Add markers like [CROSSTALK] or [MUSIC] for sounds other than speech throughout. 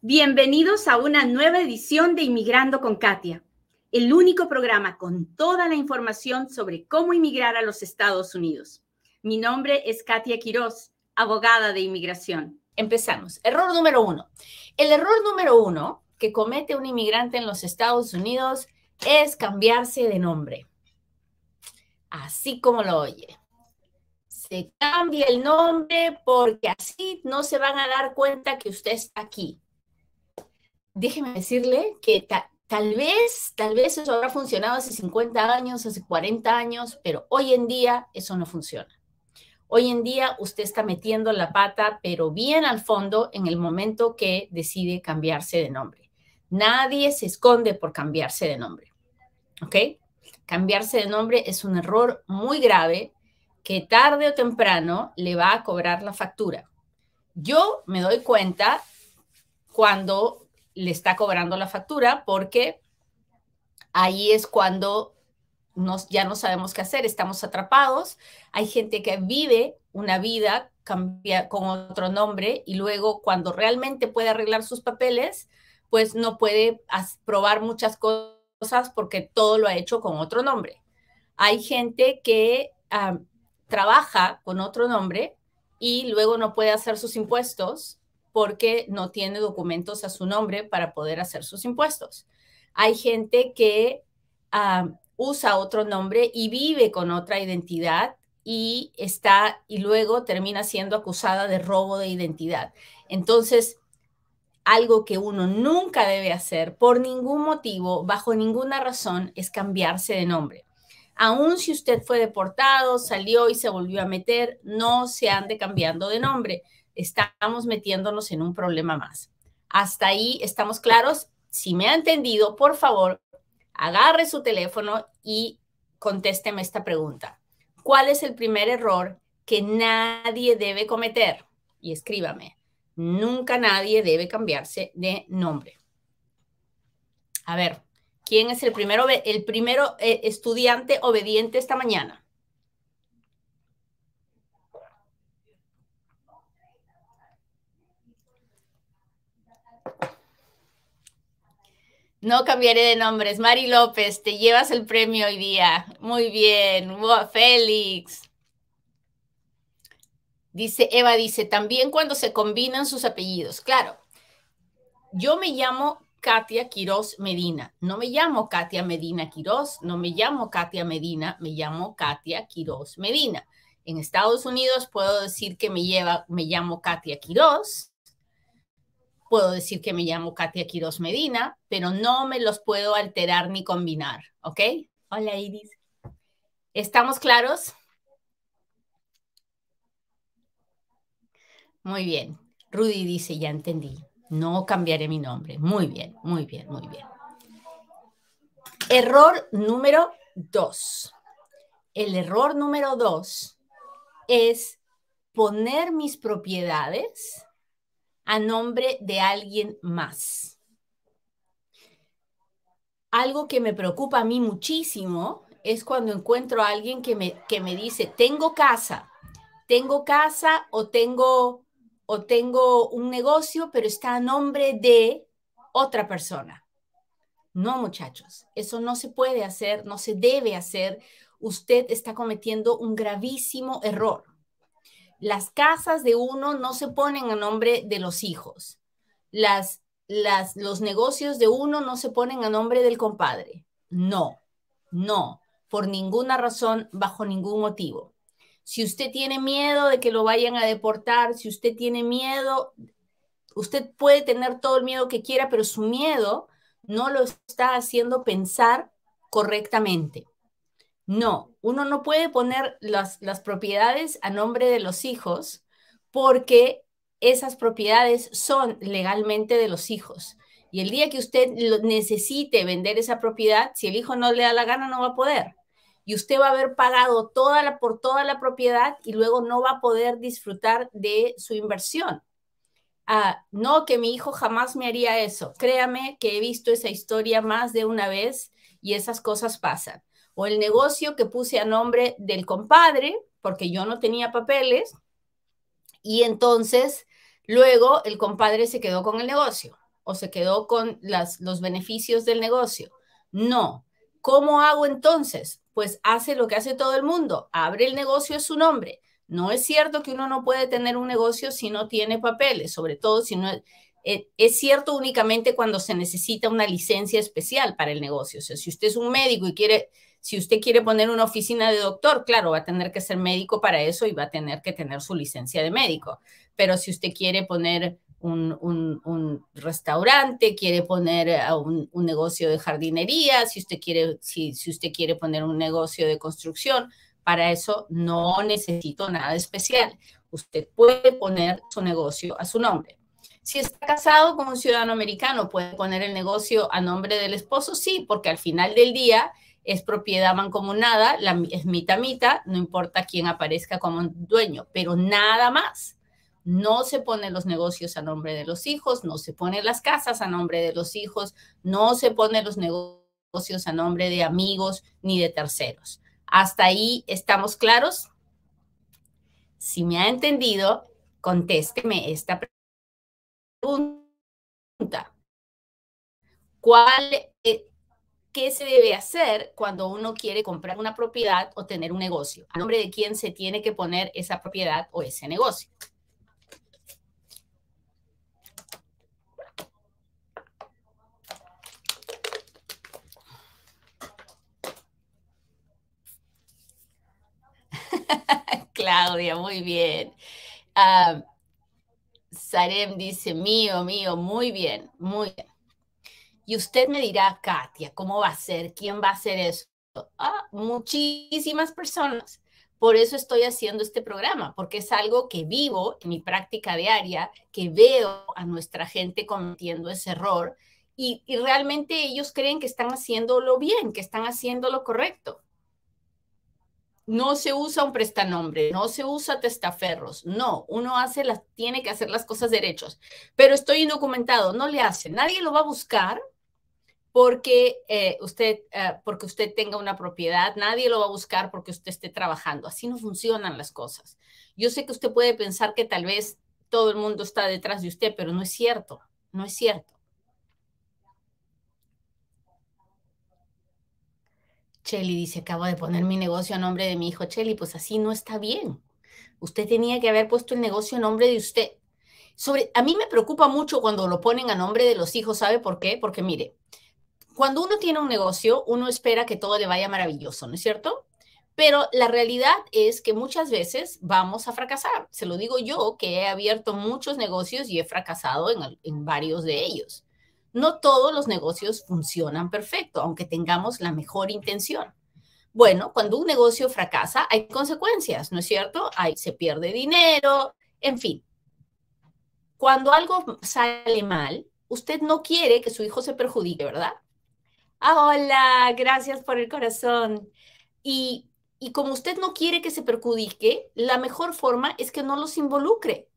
Bienvenidos a una nueva edición de Inmigrando con Katia, el único programa con toda la información sobre cómo inmigrar a los Estados Unidos. Mi nombre es Katia Quiroz, abogada de inmigración. Empezamos. Error número uno. El error número uno que comete un inmigrante en los Estados Unidos es cambiarse de nombre. Así como lo oye. Se cambia el nombre porque así no se van a dar cuenta que usted está aquí déjeme decirle que tal vez, tal vez eso habrá funcionado hace 50 años, hace 40 años, pero hoy en día eso no funciona. Hoy en día usted está metiendo la pata, pero bien al fondo en el momento que decide cambiarse de nombre. Nadie se esconde por cambiarse de nombre. ¿Ok? Cambiarse de nombre es un error muy grave que tarde o temprano le va a cobrar la factura. Yo me doy cuenta cuando le está cobrando la factura porque ahí es cuando nos, ya no sabemos qué hacer, estamos atrapados. Hay gente que vive una vida cambia, con otro nombre y luego cuando realmente puede arreglar sus papeles, pues no puede probar muchas cosas porque todo lo ha hecho con otro nombre. Hay gente que ah, trabaja con otro nombre y luego no puede hacer sus impuestos porque no tiene documentos a su nombre para poder hacer sus impuestos. Hay gente que ah, usa otro nombre y vive con otra identidad y está y luego termina siendo acusada de robo de identidad. Entonces, algo que uno nunca debe hacer por ningún motivo, bajo ninguna razón, es cambiarse de nombre. Aún si usted fue deportado, salió y se volvió a meter, no se ande cambiando de nombre estamos metiéndonos en un problema más. Hasta ahí estamos claros. Si me ha entendido, por favor, agarre su teléfono y contésteme esta pregunta. ¿Cuál es el primer error que nadie debe cometer? Y escríbame. Nunca nadie debe cambiarse de nombre. A ver, ¿quién es el primero, el primero eh, estudiante obediente esta mañana? No cambiaré de nombres. Mari López, te llevas el premio hoy día. Muy bien. Félix. Dice Eva, dice, también cuando se combinan sus apellidos. Claro, yo me llamo Katia Quiroz Medina. No me llamo Katia Medina Quiroz, no me llamo Katia Medina, me llamo Katia Quiroz Medina. En Estados Unidos puedo decir que me, lleva, me llamo Katia Quiroz, puedo decir que me llamo Katia Quiroz Medina, pero no me los puedo alterar ni combinar, ¿ok? Hola Iris. ¿Estamos claros? Muy bien. Rudy dice, ya entendí. No cambiaré mi nombre. Muy bien, muy bien, muy bien. Error número dos. El error número dos es poner mis propiedades a nombre de alguien más. Algo que me preocupa a mí muchísimo es cuando encuentro a alguien que me, que me dice, tengo casa, tengo casa o tengo, o tengo un negocio, pero está a nombre de otra persona. No, muchachos, eso no se puede hacer, no se debe hacer. Usted está cometiendo un gravísimo error las casas de uno no se ponen a nombre de los hijos. Las, las, los negocios de uno no se ponen a nombre del compadre. No, no, por ninguna razón, bajo ningún motivo. Si usted tiene miedo de que lo vayan a deportar, si usted tiene miedo, usted puede tener todo el miedo que quiera, pero su miedo no lo está haciendo pensar correctamente. No, uno no puede poner las, propiedades a nombre de los hijos porque esas propiedades son legalmente de los hijos. Y el día que usted necesite vender esa propiedad, si el hijo no le da la gana, no va a poder. Y usted va a haber pagado toda por toda la propiedad y luego no va a poder disfrutar de su inversión. Ah, no, que mi hijo jamás me haría eso. Créame que he visto esa historia más de una vez y esas cosas pasan o el negocio que puse a nombre del compadre, porque yo no tenía papeles, y entonces luego el compadre se quedó con el negocio. o se quedó con las, los beneficios del negocio? No. ¿Cómo hago entonces? Pues hace lo que hace todo el mundo, abre el negocio a su nombre. No es cierto que uno no puede tener un negocio si no tiene papeles, sobre todo si no eh, es cierto únicamente cuando se necesita una licencia especial para el negocio. O sea, si usted es un médico y quiere, si usted quiere poner una oficina de doctor, claro, va a tener que ser médico para eso y va a tener que tener su licencia de médico. Pero si usted quiere poner un, restaurante, quiere poner eh, un, negocio de jardinería, si usted, quiere, si usted quiere poner un negocio de construcción, para eso no necesito nada especial. Usted puede poner su negocio a su nombre. Si está casado con un ciudadano americano, puede poner el negocio a nombre del esposo, sí, porque al final del día es propiedad mancomunada, es mitad-mitad, no importa quién aparezca como dueño, pero nada más no se ponen los negocios a nombre de los hijos, no se ponen las casas a nombre de los hijos, no se ponen los negocios a nombre de amigos ni de terceros. ¿Hasta ahí estamos claros? Si me ha entendido, contésteme esta pregunta. ¿Cuál, ¿Qué se debe hacer cuando uno quiere comprar una propiedad o tener un negocio? ¿A nombre de quién se tiene que poner esa propiedad o ese negocio? [LAUGHS] Claudia, muy bien. Ah, Sarem dice, mío, mío, muy bien, muy bien. Y usted me dirá, Katia, ¿cómo va a ser? ¿Quién va a hacer eso? Ah, muchísimas personas. Por eso estoy haciendo este programa, porque es algo que vivo en mi práctica diaria, que veo a nuestra gente cometiendo ese error y, realmente ellos creen que están haciéndolo bien, que están haciendo lo correcto no se usa un prestanombre, no se usa testaferros, no, uno hace las, tiene que hacer las cosas derechos, pero estoy indocumentado, no le hace, nadie lo va a buscar porque eh, usted, eh, porque usted tenga una propiedad, nadie lo va a buscar porque usted esté trabajando, así no funcionan las cosas. Yo sé que usted puede pensar que tal vez todo el mundo está detrás de usted, pero no es cierto, no es cierto. Chelly dice, acabo de poner mi negocio a nombre de mi hijo Chelly, pues así no está bien. Usted tenía que haber puesto el negocio a nombre de usted. Sobre, a mí me preocupa mucho cuando lo ponen a nombre de los hijos, ¿sabe por qué? Porque mire, cuando uno tiene un negocio, uno espera que todo le vaya maravilloso, ¿no es cierto? Pero la realidad es que muchas veces vamos a fracasar. Se lo digo yo, que he abierto muchos negocios y he fracasado en, en varios de ellos. No todos los negocios funcionan perfecto, aunque tengamos la mejor intención. Bueno, cuando un negocio fracasa, hay consecuencias, ¿no es cierto? Hay, se pierde dinero, en fin. Cuando algo sale mal, usted no quiere que su hijo se perjudique, ¿verdad? Ah, hola, gracias por el corazón. Y, y como usted no quiere que se perjudique, la mejor forma es que no los involucre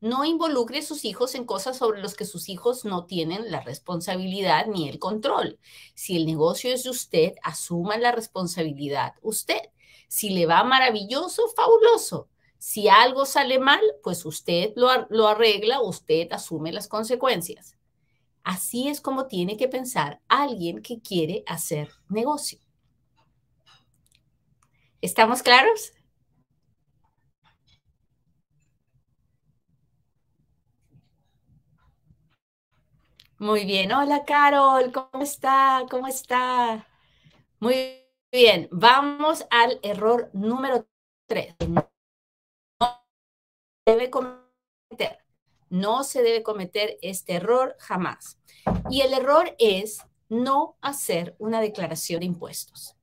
no involucre a sus hijos en cosas sobre las que sus hijos no tienen la responsabilidad ni el control. Si el negocio es de usted, asuma la responsabilidad usted. Si le va maravilloso, fabuloso. Si algo sale mal, pues usted lo, lo arregla, usted asume las consecuencias. Así es como tiene que pensar alguien que quiere hacer negocio. ¿Estamos claros? Muy bien. Hola, Carol. ¿Cómo está? ¿Cómo está? Muy bien. Vamos al error número tres. No debe cometer. No se debe cometer este error jamás. Y el error es no hacer una declaración de impuestos.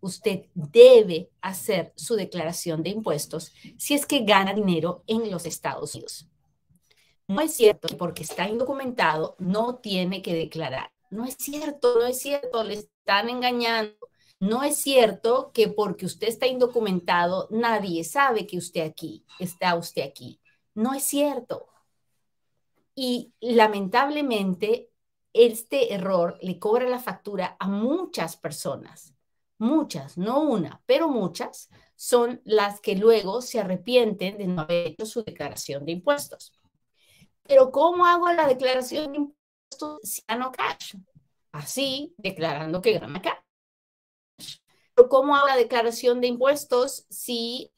Usted debe hacer su declaración de impuestos si es que gana dinero en los Estados Unidos. No es cierto que porque está indocumentado no tiene que declarar. No es cierto, no es cierto, le están engañando. No es cierto que porque usted está indocumentado nadie sabe que usted aquí, está usted aquí. No es cierto. Y lamentablemente este error le cobra la factura a muchas personas. Muchas, no una, pero muchas son las que luego se arrepienten de no haber hecho su declaración de impuestos. Pero ¿cómo hago la declaración de impuestos si gano cash? Así, declarando que gana cash. Pero ¿cómo hago la declaración de impuestos si,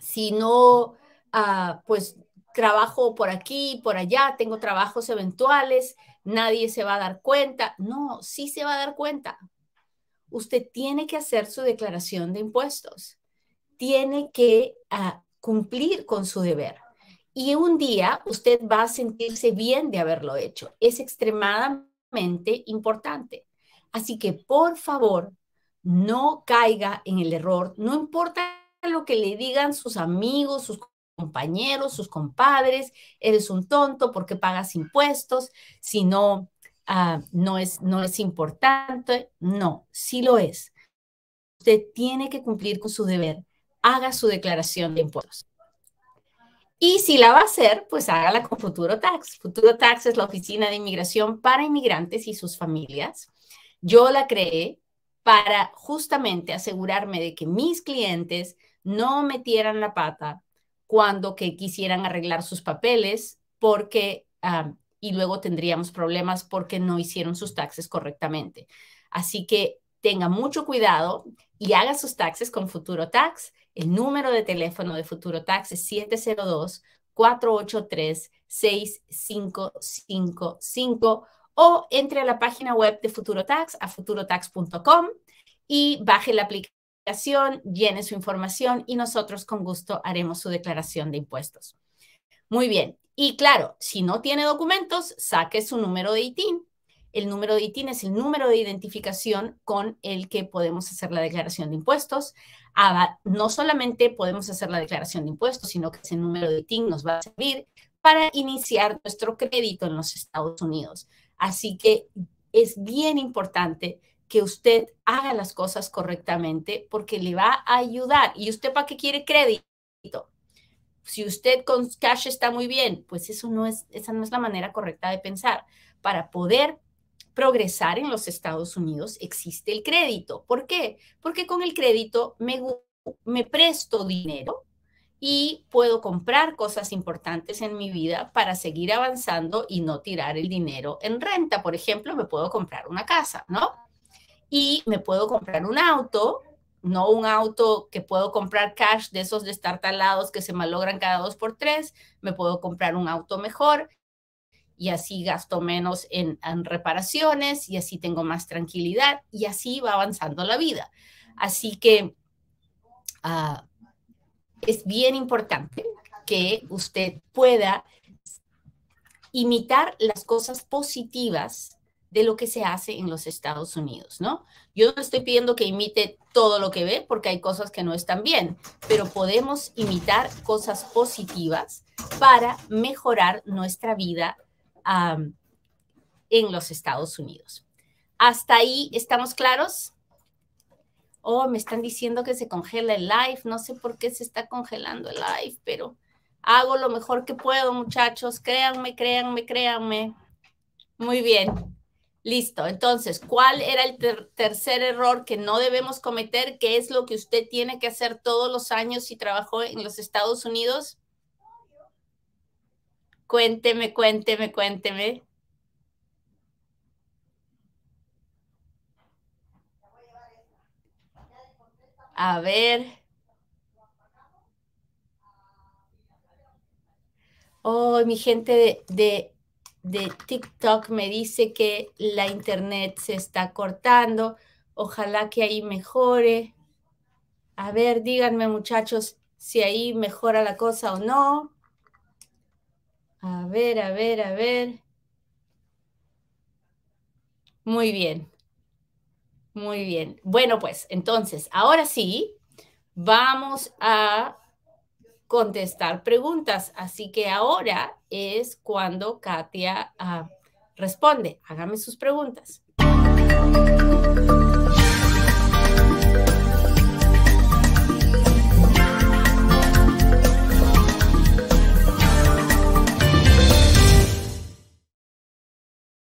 si no, uh, pues trabajo por aquí, por allá, tengo trabajos eventuales, nadie se va a dar cuenta? No, sí se va a dar cuenta. Usted tiene que hacer su declaración de impuestos. Tiene que uh, cumplir con su deber y un día usted va a sentirse bien de haberlo hecho. Es extremadamente importante. Así que por favor, no caiga en el error, no importa lo que le digan sus amigos, sus compañeros, sus compadres, eres un tonto porque pagas impuestos, si no, ah, no, es, no es importante. No, sí lo es. Usted tiene que cumplir con su deber. Haga su declaración de impuestos. Y si la va a hacer, pues hágala con Futuro Tax. Futuro Tax es la oficina de inmigración para inmigrantes y sus familias. Yo la creé para justamente asegurarme de que mis clientes no metieran la pata cuando que quisieran arreglar sus papeles porque ah, y luego tendríamos problemas porque no hicieron sus taxes correctamente. Así que tenga mucho cuidado y haga sus taxes con Futuro Tax. El número de teléfono de Futuro Tax es 702-483-6555 o entre a la página web de Futuro Tax a futurotax.com y baje la aplicación, llene su información y nosotros con gusto haremos su declaración de impuestos. Muy bien. Y claro, si no tiene documentos, saque su número de ITIN el número de ITIN es el número de identificación con el que podemos hacer la declaración de impuestos. no solamente podemos hacer la declaración de impuestos, sino que ese número de ITIN nos va a servir para iniciar nuestro crédito en los Estados Unidos. Así que es bien importante que usted haga las cosas correctamente porque le va a ayudar. ¿Y usted para qué quiere crédito? Si usted con cash está muy bien, pues eso no es, esa no es la manera correcta de pensar. Para poder progresar en los Estados Unidos existe el crédito. ¿Por qué? Porque con el crédito me, me presto dinero y puedo comprar cosas importantes en mi vida para seguir avanzando y no tirar el dinero en renta. Por ejemplo, me puedo comprar una casa, ¿no? Y me puedo comprar un auto, no un auto que puedo comprar cash de esos de estar talados que se malogran cada dos por tres, me puedo comprar un auto mejor y así gasto menos en, reparaciones y así tengo más tranquilidad y así va avanzando la vida. Así que ah, es bien importante que usted pueda imitar las cosas positivas de lo que se hace en los Estados Unidos, ¿no? Yo no estoy pidiendo que imite todo lo que ve porque hay cosas que no están bien, pero podemos imitar cosas positivas para mejorar nuestra vida en los Estados Unidos. ¿Hasta ahí estamos claros? Oh, me están diciendo que se congela el live. No sé por qué se está congelando el live, pero hago lo mejor que puedo, muchachos. Créanme, créanme, créanme. Muy bien. Listo. Entonces, ¿cuál era el tercer error que no debemos cometer? ¿Qué es lo que usted tiene que hacer todos los años si trabajó en los Estados Unidos? Cuénteme, cuénteme, cuénteme. A ver. Oh, mi gente de, de, TikTok me dice que la internet se está cortando. Ojalá que ahí mejore. A ver, díganme muchachos si ahí mejora la cosa o no. A ver, a ver, a ver. Muy bien. Muy bien. Bueno, pues entonces, ahora sí, vamos a contestar preguntas. Así que ahora es cuando Katia ah, responde. Hágame sus preguntas.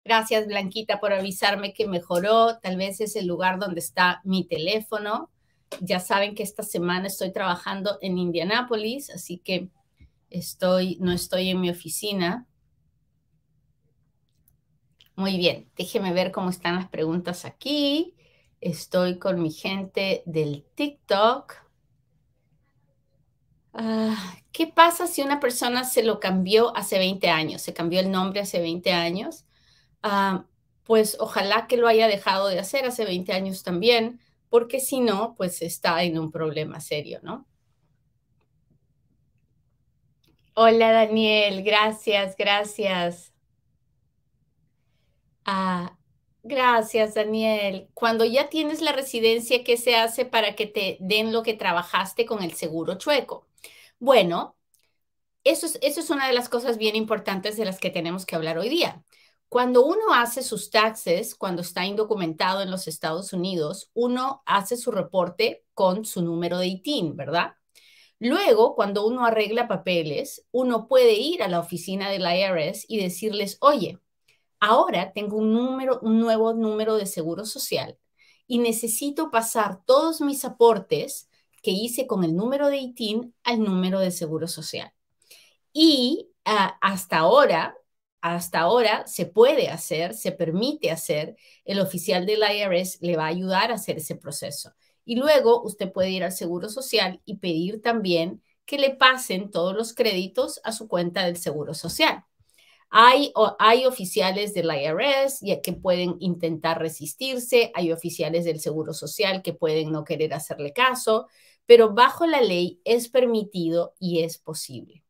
Gracias, Blanquita, por avisarme que mejoró. Tal vez es el lugar donde está mi teléfono. Ya saben que esta semana estoy trabajando en Indianápolis, así que Estoy, no estoy en mi oficina. Muy bien, déjeme ver cómo están las preguntas aquí. Estoy con mi gente del TikTok. Ah, ¿Qué pasa si una persona se lo cambió hace 20 años? Se cambió el nombre hace 20 años. Ah, pues ojalá que lo haya dejado de hacer hace 20 años también, porque si no, pues está en un problema serio, ¿no? Hola Daniel, gracias, gracias. Ah, gracias Daniel. Cuando ya tienes la residencia, ¿qué se hace para que te den lo que trabajaste con el seguro chueco? Bueno, eso es, eso es una de las cosas bien importantes de las que tenemos que hablar hoy día. Cuando uno hace sus taxes, cuando está indocumentado en los Estados Unidos, uno hace su reporte con su número de ITIN, ¿verdad? Luego, cuando uno arregla papeles, uno puede ir a la oficina del IRS y decirles, oye, ahora tengo un número, un nuevo número de seguro social y necesito pasar todos mis aportes que hice con el número de ITIN al número de seguro social. Y ah, hasta ahora, hasta ahora se puede hacer, se permite hacer, el oficial del IRS le va a ayudar a hacer ese proceso. Y luego usted puede ir al Seguro Social y pedir también que le pasen todos los créditos a su cuenta del Seguro Social. Hay, hay oficiales del IRS que pueden intentar resistirse, hay oficiales del Seguro Social que pueden no querer hacerle caso, pero bajo la ley es permitido y es posible.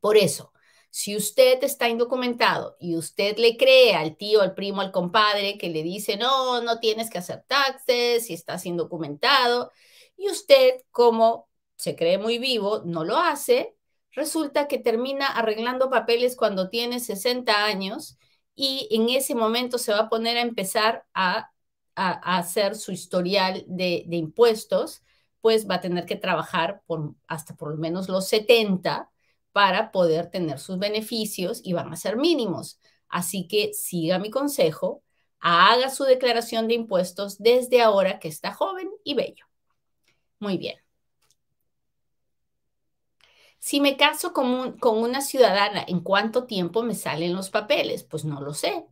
Por eso, si usted está indocumentado y usted le cree al tío, al primo, al compadre que le dice, no, no tienes que hacer taxes si estás indocumentado, y usted, como se cree muy vivo, no lo hace, resulta que termina arreglando papeles cuando tiene 60 años y en ese momento se va a poner a empezar a, hacer su historial de, impuestos, pues va a tener que trabajar hasta por lo menos los 70 para poder tener sus beneficios y van a ser mínimos. Así que siga mi consejo, haga su declaración de impuestos desde ahora que está joven y bello. Muy bien. Si me caso con, con una ciudadana, ¿en cuánto tiempo me salen los papeles? Pues no lo sé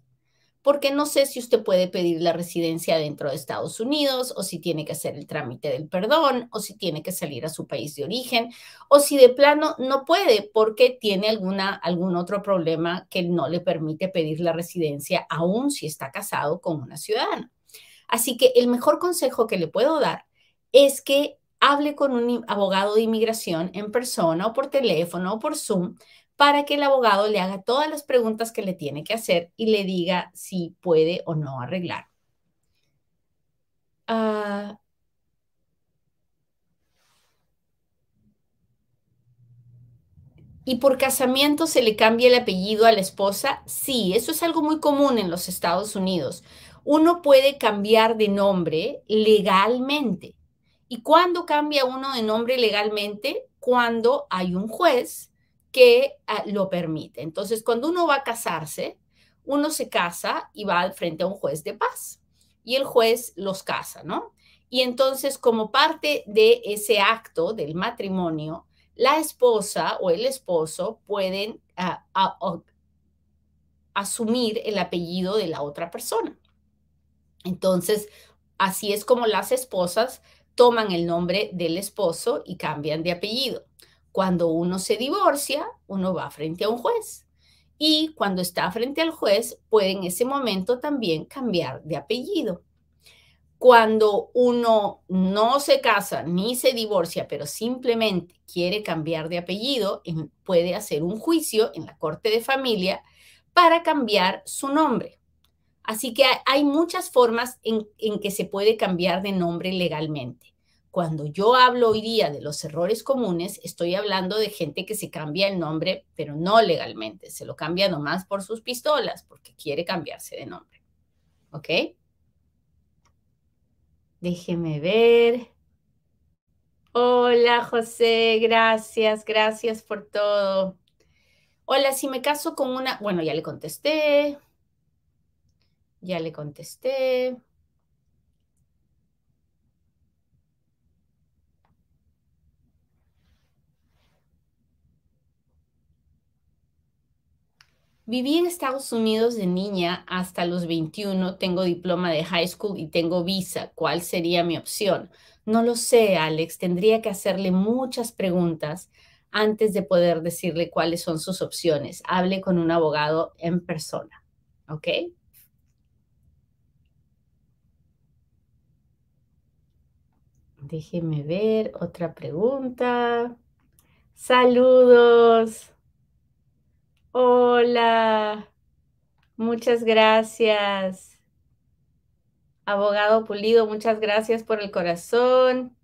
porque no sé si usted puede pedir la residencia dentro de Estados Unidos o si tiene que hacer el trámite del perdón o si tiene que salir a su país de origen o si de plano no puede porque tiene alguna, algún otro problema que no le permite pedir la residencia aún si está casado con una ciudadana. Así que el mejor consejo que le puedo dar es que hable con un abogado de inmigración en persona o por teléfono o por Zoom para que el abogado le haga todas las preguntas que le tiene que hacer y le diga si puede o no arreglar. Ah, ¿Y por casamiento se le cambia el apellido a la esposa? Sí, eso es algo muy común en los Estados Unidos. Uno puede cambiar de nombre legalmente. ¿Y cuándo cambia uno de nombre legalmente? Cuando hay un juez que ah, lo permite. Entonces, cuando uno va a casarse, uno se casa y va al frente a un juez de paz y el juez los casa, ¿no? Y entonces, como parte de ese acto del matrimonio, la esposa o el esposo pueden ah, asumir el apellido de la otra persona. Entonces, así es como las esposas toman el nombre del esposo y cambian de apellido. Cuando uno se divorcia, uno va frente a un juez. Y cuando está frente al juez, puede en ese momento también cambiar de apellido. Cuando uno no se casa ni se divorcia, pero simplemente quiere cambiar de apellido, puede hacer un juicio en la corte de familia para cambiar su nombre. Así que hay muchas formas en, en que se puede cambiar de nombre legalmente. Cuando yo hablo hoy día de los errores comunes, estoy hablando de gente que se cambia el nombre, pero no legalmente, se lo cambia nomás por sus pistolas, porque quiere cambiarse de nombre. ¿Ok? Déjeme ver. Hola, José, gracias, gracias por todo. Hola, si me caso con una, bueno, ya le contesté. Ya le contesté. Viví en Estados Unidos de niña hasta los 21, tengo diploma de high school y tengo visa. ¿Cuál sería mi opción? No lo sé, Alex. Tendría que hacerle muchas preguntas antes de poder decirle cuáles son sus opciones. Hable con un abogado en persona. ¿Ok? Déjeme ver otra pregunta. Saludos. Hola. Muchas gracias. Abogado Pulido, muchas gracias por el corazón.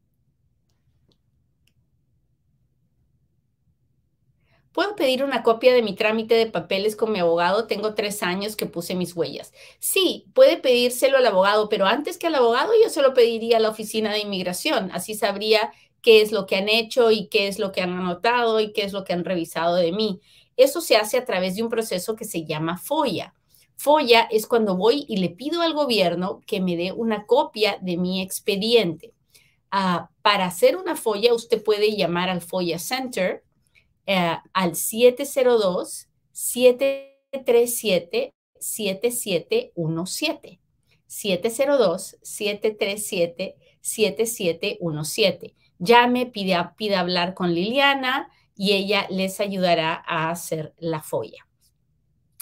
¿Puedo pedir una copia de mi trámite de papeles con mi abogado? Tengo tres años que puse mis huellas. Sí, puede pedírselo al abogado, pero antes que al abogado yo se lo pediría a la oficina de inmigración. Así sabría qué es lo que han hecho y qué es lo que han anotado y qué es lo que han revisado de mí. Eso se hace a través de un proceso que se llama FOIA. FOIA es cuando voy y le pido al gobierno que me dé una copia de mi expediente. Ah, para hacer una FOIA, usted puede llamar al FOIA Center eh, al 702-737-7717. 702-737-7717. Llame, pide, pide hablar con Liliana y ella les ayudará a hacer la folla.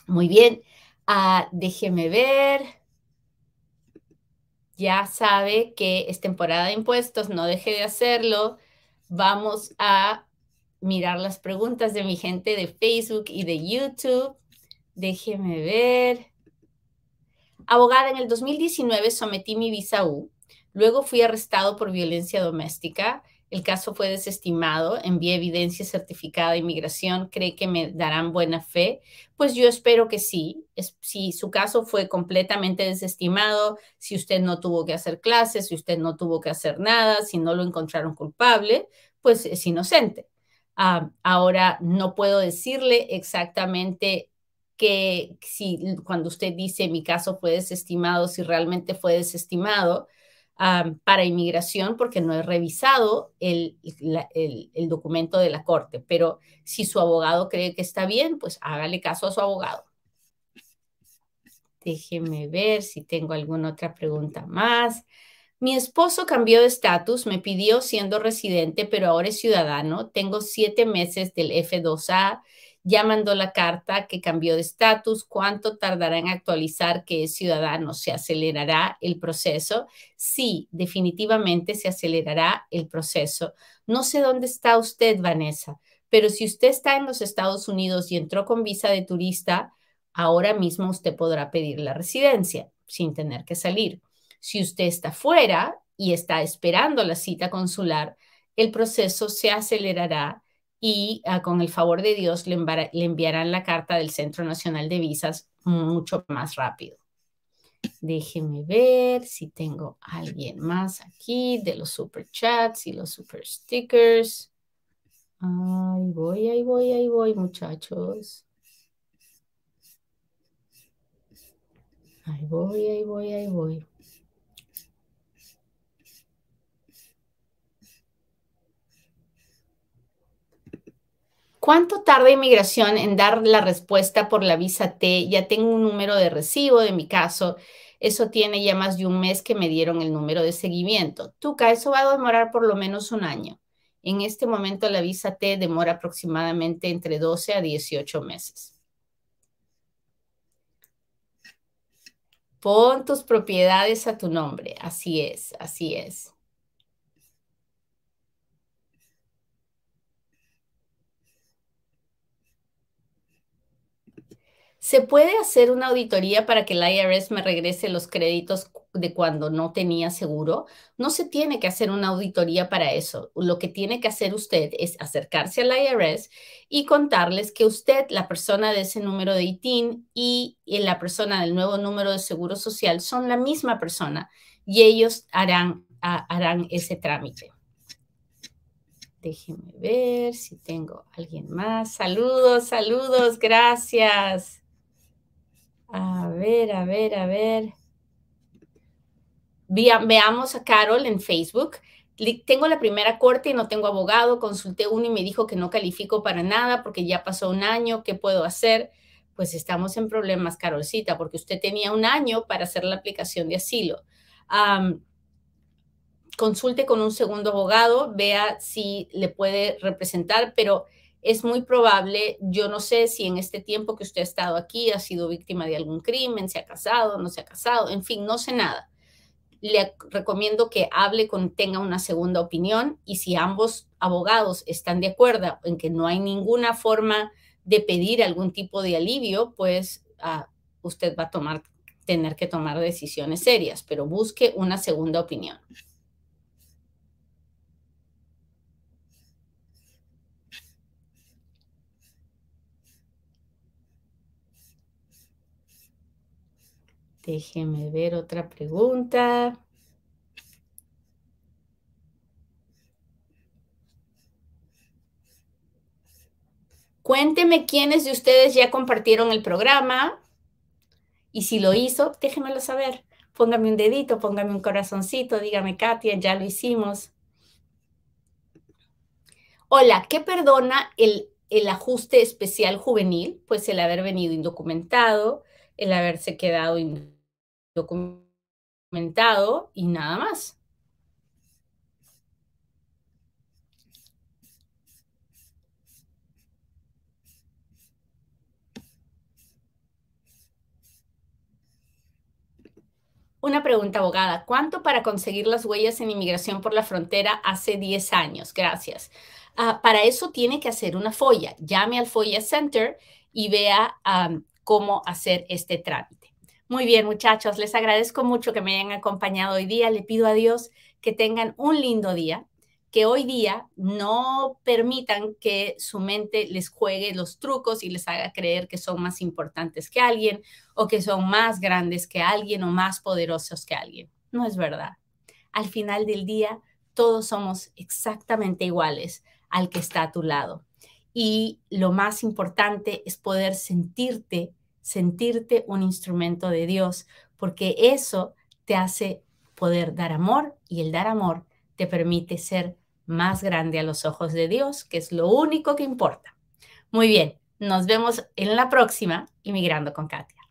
Muy bien, uh, déjeme ver. Ya sabe que es temporada de impuestos, no deje de hacerlo. Vamos a mirar las preguntas de mi gente de Facebook y de YouTube. Déjeme ver. Abogada, en el 2019 sometí mi visa U. Luego fui arrestado por violencia doméstica. El caso fue desestimado. Envié evidencia certificada de inmigración. ¿Cree que me darán buena fe? Pues yo espero que sí. si su caso fue completamente desestimado, si usted no tuvo que hacer clases, si usted no tuvo que hacer nada, si no lo encontraron culpable, pues es inocente. Ah, ahora, no puedo decirle exactamente que si cuando usted dice mi caso fue desestimado, si realmente fue desestimado ah, para inmigración, porque no he revisado el, el, documento de la corte. Pero si su abogado cree que está bien, pues hágale caso a su abogado. Déjeme ver si tengo alguna otra pregunta más. Mi esposo cambió de estatus, me pidió siendo residente, pero ahora es ciudadano. Tengo siete meses del F2A. Ya mandó la carta que cambió de estatus. ¿Cuánto tardará en actualizar que es ciudadano? ¿Se acelerará el proceso? Sí, definitivamente se acelerará el proceso. No sé dónde está usted, Vanessa, pero si usted está en los Estados Unidos y entró con visa de turista, ahora mismo usted podrá pedir la residencia sin tener que salir. Si usted está fuera y está esperando la cita consular, el proceso se acelerará y ah, con el favor de Dios le, le enviarán la carta del Centro Nacional de Visas mucho más rápido. Déjeme ver si tengo alguien más aquí de los super chats y los super stickers. Ahí voy, ahí voy, ahí voy, muchachos. Ahí voy, ahí voy, ahí voy. ¿Cuánto tarda inmigración en dar la respuesta por la visa T? Ya tengo un número de recibo de mi caso. Eso tiene ya más de un mes que me dieron el número de seguimiento. Tuca, eso va a demorar por lo menos un año. En este momento la visa T demora aproximadamente entre 12 a 18 meses. Pon tus propiedades a tu nombre. Así es, así es. ¿Se puede hacer una auditoría para que el IRS me regrese los créditos de cuando no tenía seguro? No se tiene que hacer una auditoría para eso. Lo que tiene que hacer usted es acercarse al IRS y contarles que usted, la persona de ese número de ITIN y la persona del nuevo número de seguro social son la misma persona y ellos harán, harán ese trámite. Déjenme ver si tengo alguien más. Saludos, saludos, gracias. A ver, a ver, a ver. veamos a Carol en Facebook. Tengo la primera corte y no tengo abogado. Consulté uno y me dijo que no califico para nada porque ya pasó un año. ¿Qué puedo hacer? pues estamos en problemas, Carolcita, porque usted tenía un año para hacer la aplicación de asilo. consulte con un segundo abogado, vea si le puede representar, pero es muy probable, yo no sé si en este tiempo que usted ha estado aquí ha sido víctima de algún crimen, se ha casado, no se ha casado, en fin, no sé nada. Le recomiendo que hable con, tenga una segunda opinión y si ambos abogados están de acuerdo en que no hay ninguna forma de pedir algún tipo de alivio, pues ah, usted va a tomar, tener que tomar decisiones serias, pero busque una segunda opinión. Déjeme ver otra pregunta. Cuénteme quiénes de ustedes ya compartieron el programa y si lo hizo, déjenmelo saber. Póngame un dedito, póngame un corazoncito, dígame, Katia, ya lo hicimos. Hola, ¿qué perdona el, el ajuste especial juvenil? Pues el haber venido indocumentado, el haberse quedado indocumentado y nada más. Una pregunta, abogada. ¿Cuánto para conseguir las huellas en inmigración por la frontera hace 10 años? Gracias. Ah, para eso tiene que hacer una folla. Llame al Folla Center y vea cómo hacer este trámite. Muy bien, muchachos, les agradezco mucho que me hayan acompañado hoy día. Le pido a Dios que tengan un lindo día, que hoy día no permitan que su mente les juegue los trucos y les haga creer que son más importantes que alguien o que son más grandes que alguien o más poderosos que alguien. No es verdad. Al final del día, todos somos exactamente iguales al que está a tu lado. Y lo más importante es poder sentirte, sentirte un instrumento de Dios, porque eso te hace poder dar amor y el dar amor te permite ser más grande a los ojos de Dios, que es lo único que importa. Muy bien, nos vemos en la próxima, Inmigrando con Katia.